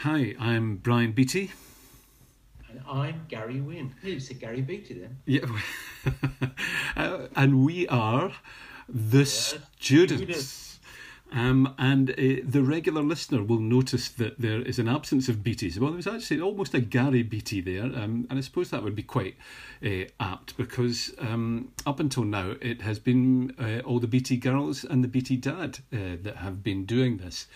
Hi, I'm Bryan Beattie. And I'm Gary Wynn. You said Gary Beattie then. Yeah, uh, and we are the students. students. Um, and uh, the regular listener will notice that there is an absence of Beatties. Well, there was actually almost a Gary Beattie there, um, and I suppose that would be quite uh, apt because um, up until now it has been uh, all the Beattie girls and the Beattie dad uh, that have been doing this.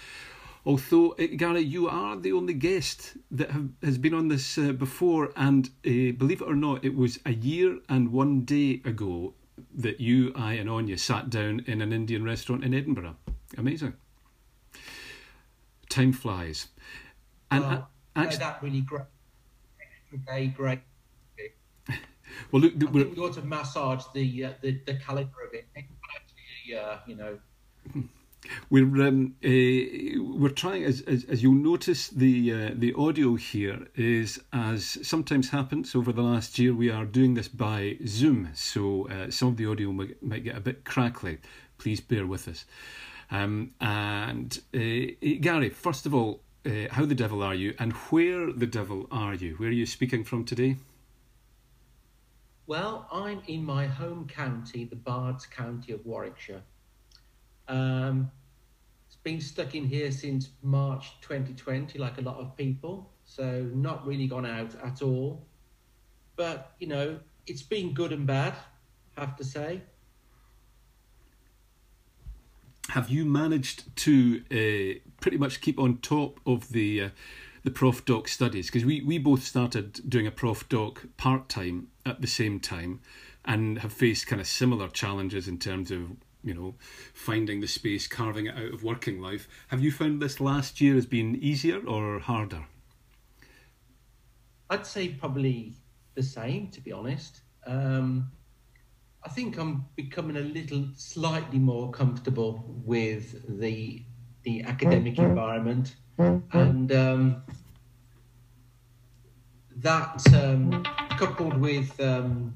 Although, uh, Gary, you are the only guest that have, has been on this uh, before, and uh, believe it or not, it was a year and one day ago that you, I, and Anya sat down in an Indian restaurant in Edinburgh. Amazing. Time flies. And well, uh, actually, that really great. Extra day, great. well, look, I think we ought to massage the uh, the, the calendar of it. Actually, uh, you know. We're um, uh, we're trying, as, as, as you'll notice, the uh, the audio here is as sometimes happens over the last year. We are doing this by Zoom, so uh, some of the audio might, might get a bit crackly. Please bear with us. Um, and uh, Gary, first of all, how the devil are you, and where the devil are you? Where are you speaking from today? Well, I'm in my home county, the Bards County of Warwickshire. Um, been stuck in here since March 2020, like a lot of people. So not really gone out at all. But you know, it's been good and bad, I have to say. Have you managed to uh, pretty much keep on top of the uh, the prof doc studies? Because we, we both started doing a prof doc part time at the same time, and have faced kind of similar challenges in terms of you know, finding the space, carving it out of working life. Have you found this last year as being easier or harder? I'd say probably the same, to be honest. Um, I think I'm becoming a little slightly more comfortable with the the academic environment, and um, that um, coupled with um,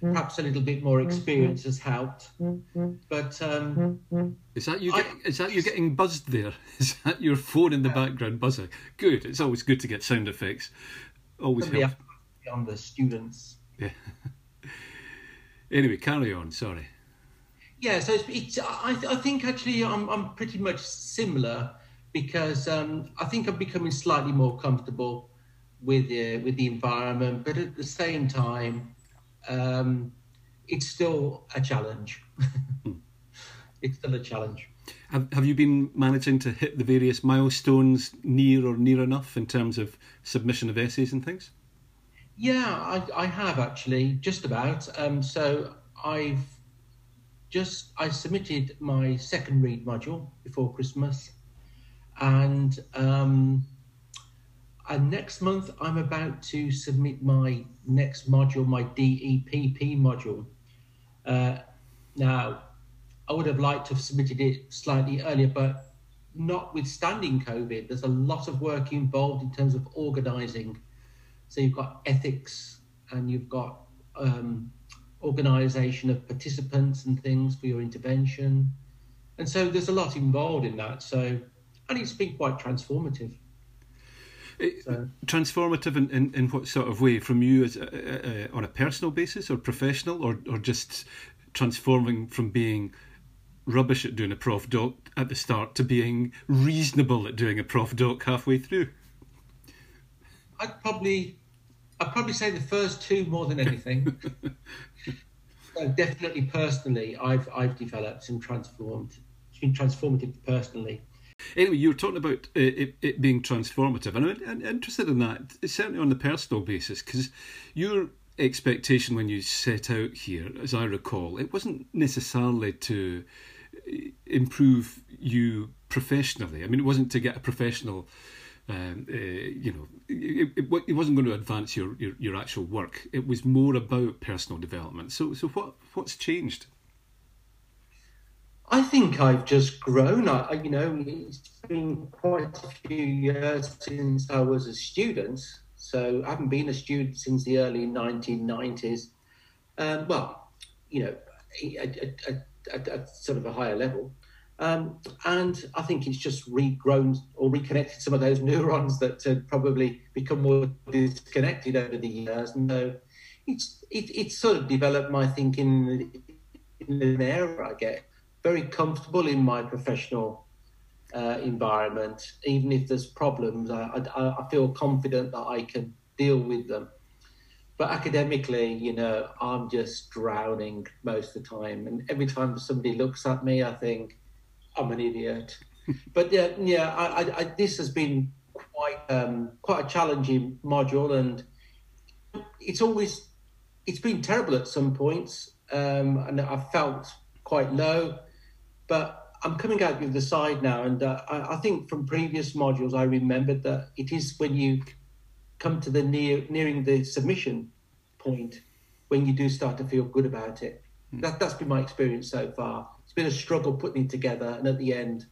perhaps a little bit more experience has helped. But um, is that you? Get, I, is that you getting buzzed there? Is that your phone in the background buzzing? Good. It's always good to get sound effects. Always helps. On the students. Yeah. anyway, carry on. Sorry. Yeah. So it's. it's I, I think actually I'm I'm pretty much similar because um, I think I'm becoming slightly more comfortable with the with the environment, but at the same time um, it's still a challenge. it's still a challenge. Have, have you been managing to hit the various milestones near or near enough in terms of submission of essays and things? Yeah, I, I have actually, just about. Um, so I've just I submitted my second read module before Christmas, and um, and next month, I'm about to submit my next module, my DEPP module. Uh, now, I would have liked to have submitted it slightly earlier, but notwithstanding COVID, there's a lot of work involved in terms of organizing. So you've got ethics and you've got um, organization of participants and things for your intervention. And so there's a lot involved in that. So, and it's been quite transformative. So. Transformative in, in, in what sort of way? From you as a, a, on a personal basis or professional, or, or just transforming from being rubbish at doing a prof doc at the start to being reasonable at doing a prof doc halfway through? I'd probably, I'd probably say the first two more than anything. so definitely, personally, I've I've developed and transformed. It's been transformative personally. Anyway, you were talking about uh, it, it, being transformative, and I'm, interested in that, certainly on the personal basis, because your expectation when you set out here, as I recall, it wasn't necessarily to uh, improve you professionally. I mean, it wasn't to get a professional. Um, uh, you know, it, it, it, wasn't going to advance your, your, your actual work. It was more about personal development. So, so what what's changed? I think I've just grown. I, you know, it's been quite a few years since I was a student, so I haven't been a student since the early 1990s. Um, well, you know, at, sort of a higher level. Um, and I think it's just regrown or reconnected some of those neurons that had probably become more disconnected over the years. So it's it, it's sort of developed my thinking in an era, I get very comfortable in my professional uh, environment. Even if there's problems, I, I, I feel confident that I can deal with them. But academically, you know, I'm just drowning most of the time. And every time somebody looks at me, I think, I'm an idiot. but yeah, yeah, I, I, I, this has been quite um, quite a challenging module, and it's always it's been terrible at some points, um, and I've felt quite low. But I'm coming out the other side now, and uh, I, I, think from previous modules I remembered that it is when you come to the near nearing the submission point when you do start to feel good about it. Mm. That that's been my experience so far It's been a struggle putting it together, and at the end,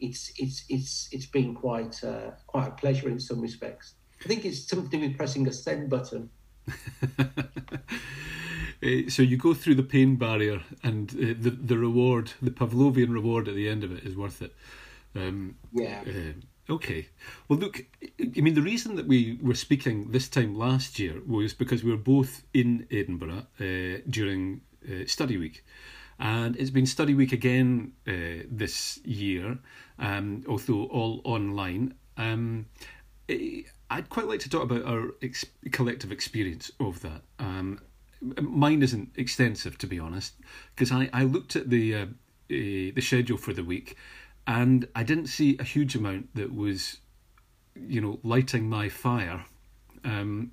it's it's it's it's been quite uh, quite a pleasure in some respects. I think it's something to do with pressing a send button. Eh, so you go through the pain barrier, and uh, the the reward, the Pavlovian reward at the end of it, is worth it. Um, yeah. Uh, okay. Well, look. I mean, the reason that we were speaking this time last year was because we were both in Edinburgh uh, during study week. And it's been study week again uh, this year, um, although all online. Um, I'd quite like to talk about our ex- collective experience of that. Um, mine isn't extensive, to be honest, because I, I looked at the uh, uh, the schedule for the week, and I didn't see a huge amount that was, you know, lighting my fire. Um,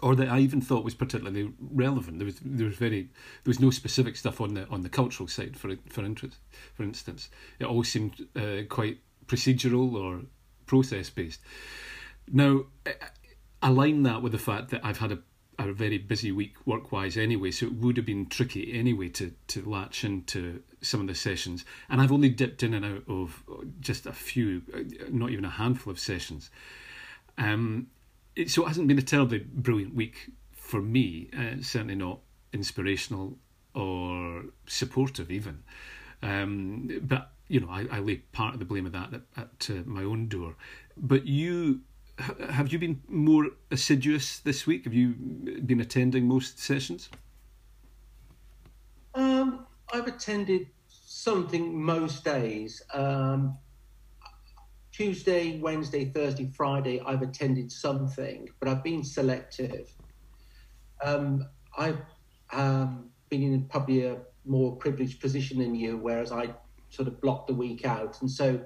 or that I even thought was particularly relevant. There was there was very there was no specific stuff on the on the cultural side for for interest. For instance, it all seemed uh, quite procedural or process based. Now, align that with the fact that I've had a a very busy week work wise anyway, so it would have been tricky anyway to, to latch into some of the sessions. And I've only dipped in and out of just a few, not even a handful of sessions. Um, it, so it hasn't been a terribly brilliant week for me. Uh, certainly not inspirational or supportive even. Um, but you know, I, I, lay part of the blame of that at, at uh, my own door. But you have you been more assiduous this week? Have you been attending most sessions? Um, I've attended something most days. Um, Tuesday, Wednesday, Thursday, Friday, I've attended something, but I've been selective. Um, I've um, been in probably a more privileged position than you, whereas I sort of blocked the week out. And so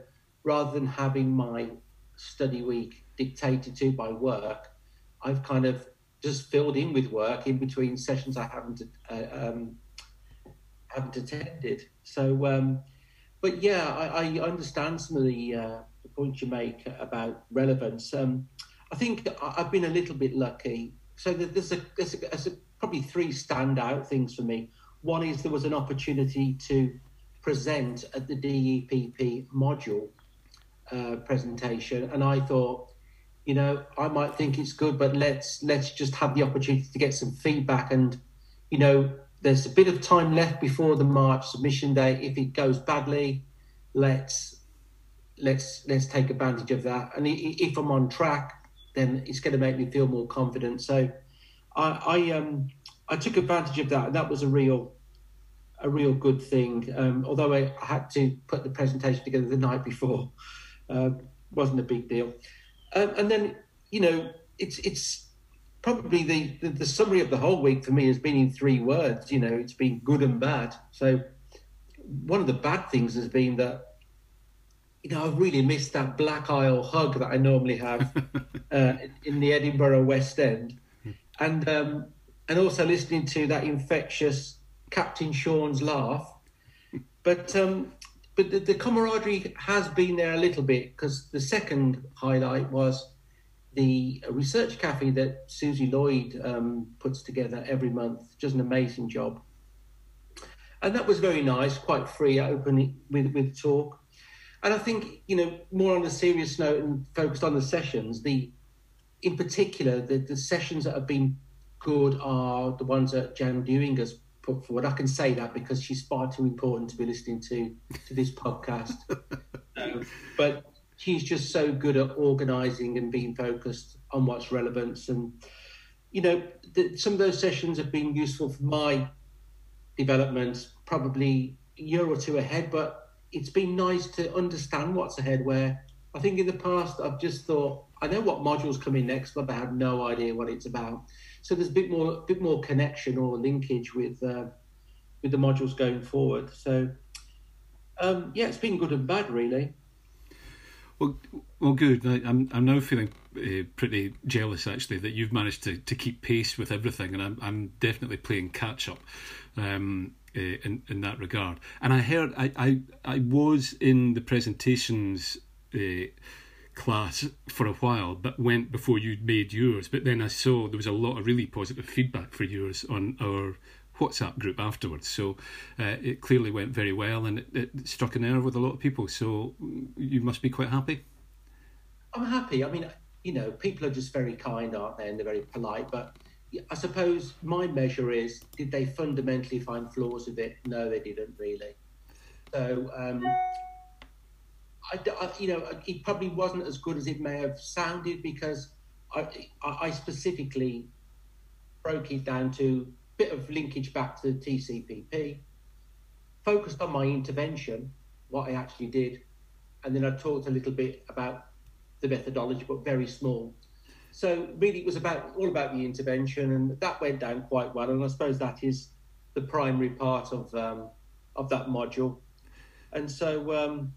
rather than having my study week dictated to by work, I've kind of just filled in with work in between sessions I haven't uh, um, haven't attended. So, um, but yeah, I, I, understand some of the uh, point you make about relevance. Um, I think I've been a little bit lucky. So there's a, there's, a, there's a, probably three standout things for me. One is there was an opportunity to present at the DEPP module uh, presentation, and I thought, you know, I might think it's good, but let's let's just have the opportunity to get some feedback. And you know, there's a bit of time left before the March submission day. If it goes badly, let's let's let's take advantage of that. And if I'm on track, then it's going to make me feel more confident. So I, I um I took advantage of that, and that was a real a real good thing. Um, although I had to put the presentation together the night before, uh, wasn't a big deal. Um, and then you know it's it's probably the, the, the summary of the whole week for me has been in three words. You know, it's been good and bad. So one of the bad things has been that you know, I've really missed that Black Isle hug that I normally have uh, in the Edinburgh West End, and um, and also listening to that infectious Captain Sean's laugh. But um, but the, the, camaraderie has been there a little bit because the second highlight was the research cafe that Susie Lloyd um, puts together every month. Just an amazing job, and that was very nice, quite free, open with with talk. And I think, you know, more on a serious note and focused on the sessions, the in particular, the, the sessions that have been good are the ones that Jan Dewing has put forward. I can say that because she's far too important to be listening to to this podcast. um, but she's just so good at organising and being focused on what's relevant. And you know, the, some of those sessions have been useful for my development, probably a year or two ahead. But it's been nice to understand what's ahead. Where I think in the past I've just thought I know what modules come in next, but I have no idea what it's about. So there's a bit more, bit more connection or linkage with uh, with the modules going forward. So um, yeah, it's been good and bad, really. Well, well, good. I, am I'm now feeling uh, pretty jealous actually that you've managed to, to keep pace with everything, and I'm I'm definitely playing catch up. Um, uh, in in that regard, and I heard I I, I was in the presentations uh, class for a while, but went before you made yours. But then I saw there was a lot of really positive feedback for yours on our WhatsApp group afterwards. So uh, it clearly went very well and it, it, struck a nerve with a lot of people. So you must be quite happy. I'm happy. I mean, you know, people are just very kind, aren't they? And they're very polite. But I suppose my measure is did they fundamentally find flaws with it? No, they didn't really. So, um, I, I, you know, it probably wasn't as good as it may have sounded because I, I specifically broke it down to a bit of linkage back to the TCPP, focused on my intervention, what I actually did, and then I talked a little bit about the methodology, but very small. So really, it was about all about the intervention, and that went down quite well. And I suppose that is the primary part of um, of that module. And so, um,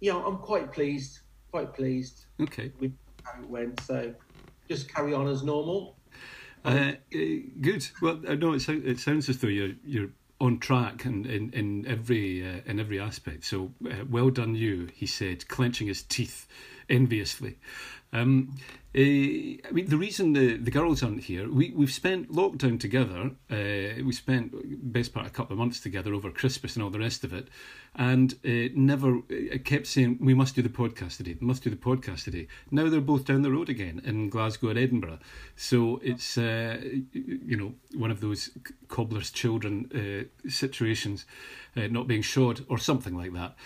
yeah, I'm quite pleased, quite pleased. Okay. With how it went. So just carry on as normal. Uh, good. Well, I know it, it sounds as though you're you're on track and in, in every uh, in every aspect. So uh, well done, you. He said, clenching his teeth enviously. Um, uh, I mean, the reason the, the girls aren't here, we, we've spent lockdown together. Uh, we spent best part a couple of months together over Christmas and all the rest of it, and uh, never uh, kept saying we must do the podcast today. Must do the podcast today. Now they're both down the road again in Glasgow and Edinburgh, so it's you know one of those cobbler's children situations, not being shod or something like that.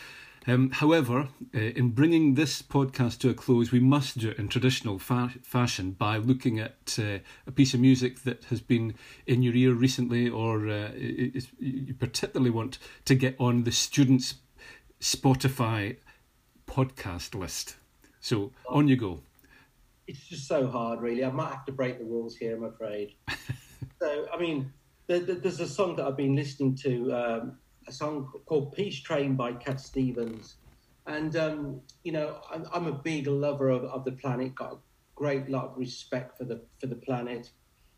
Um, however, uh, in bringing this podcast to a close, we must do it in traditional fa- fashion by looking at uh, a piece of music that has been in your ear recently, or uh, you particularly want to get on the students' Spotify podcast list. So on you go. It's just so hard, really. I might have to break the rules here, I'm afraid. so, I mean, there's a song that I've been listening to. Um, a song called Peace Train by Cat Stevens. And, um, you know, I'm, I'm, a big lover of, of the planet, got a great lot of respect for the, for the planet.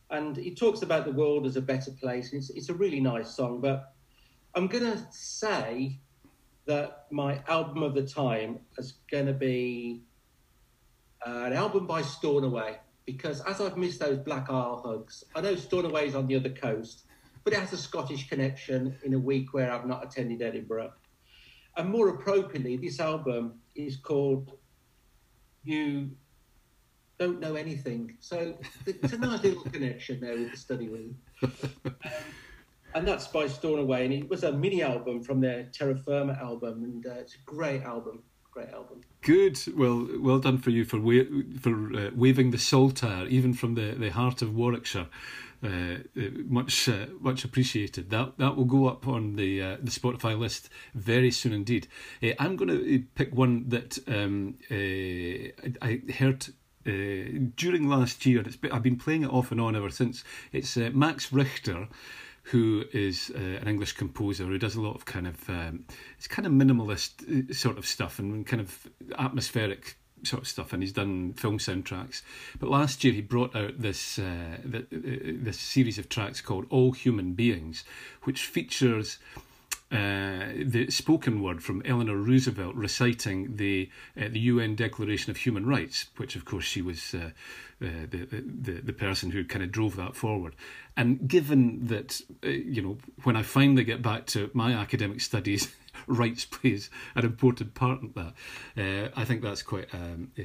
And he talks about the world as a better place. It's, it's a really nice song, but I'm going to say that my album of the time is going to be uh, an album by Stornoway because as I've missed those Black Isle hugs, I know Stornoway is on the other coast, but it has a Scottish connection in a week where I've not attended Edinburgh. And more appropriately, this album is called You Don't Know Anything. So it's a nice little connection there with the study room. Um, and that's by Stornoway, and it was a mini album from their Terra Firma album, and uh, it's a great album. Great album. Good. Well, well done for you for wa- for uh, waving the saltire, even from the, the heart of Warwickshire. Uh, uh, much uh, much appreciated. That that will go up on the uh, the Spotify list very soon indeed. Uh, I'm going to pick one that um, I, I, heard. during last year, been, I've been playing it off and on ever since. It's Max Richter, who is an English composer who does a lot of kind of um, it's kind of minimalist sort of stuff and kind of atmospheric sort of stuff, and he's done film soundtracks. But last year he brought out this uh, the, uh, this series of tracks called All Human Beings, which features. Uh, the spoken word from Eleanor Roosevelt reciting the uh, the UN Declaration of Human Rights, which of course she was uh, uh the, the the person who kind of drove that forward. And given that uh, you know, when I finally get back to my academic studies rights plays an important part in that. Uh, I think that's quite um, uh,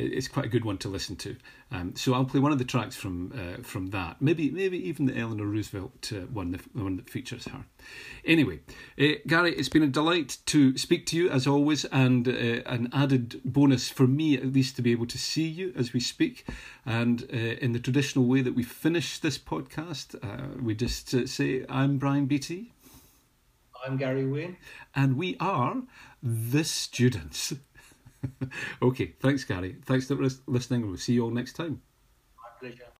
it's quite a good one to listen to. Um, so I'll play one of the tracks from uh, from that. Maybe maybe even the Eleanor Roosevelt uh, one, the, the, one that features her. Anyway, uh, Gary, it's been a delight to speak to you as always, and uh, an added bonus for me at least to be able to see you as we speak. And uh, in the traditional way that we finish this podcast, we just say, "I'm Bryan Beattie." I'm Gary Wynne. And we are the students. okay, thanks, Gary. Thanks for listening. We'll see you all next time. My pleasure.